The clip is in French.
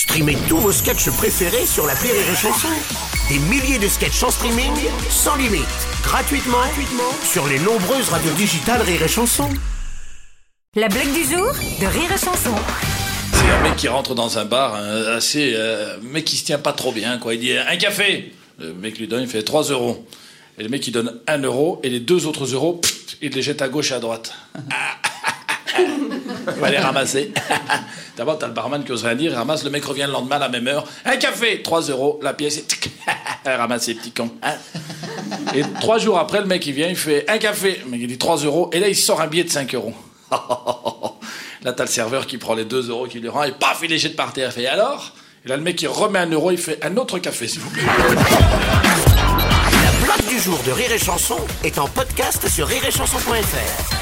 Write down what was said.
Streamez tous vos sketchs préférés sur la Rire et Chanson. Des milliers de sketchs en streaming, sans limite, gratuitement, gratuitement sur les nombreuses radios digitales Rire et Chanson. La blague du jour de Rire et Chanson. C'est un mec qui rentre dans un bar, un assez, euh, mec qui se tient pas trop bien, quoi. Il dit un café. Le mec lui donne, il fait 3 euros. Et le mec il donne 1 euro et les deux autres euros, pff, il les jette à gauche et à droite. il va les ramasser. D'abord, t'as le barman qui ose rien dire, il ramasse, le mec revient le lendemain à la même heure. Un café, 3 euros, la pièce, et ramasse les petits cons. hein. Et trois jours après, le mec il vient, il fait un café. Mec il dit 3 euros, et là il sort un billet de 5 euros. Là, t'as le serveur qui prend les 2 euros qui lui rend et paf, il les jette par terre. Et alors? Et là, le mec, il remet un euro, il fait un autre café, s'il vous plaît. La blague du jour de Rire et Chanson est en podcast sur rireetchanson.fr.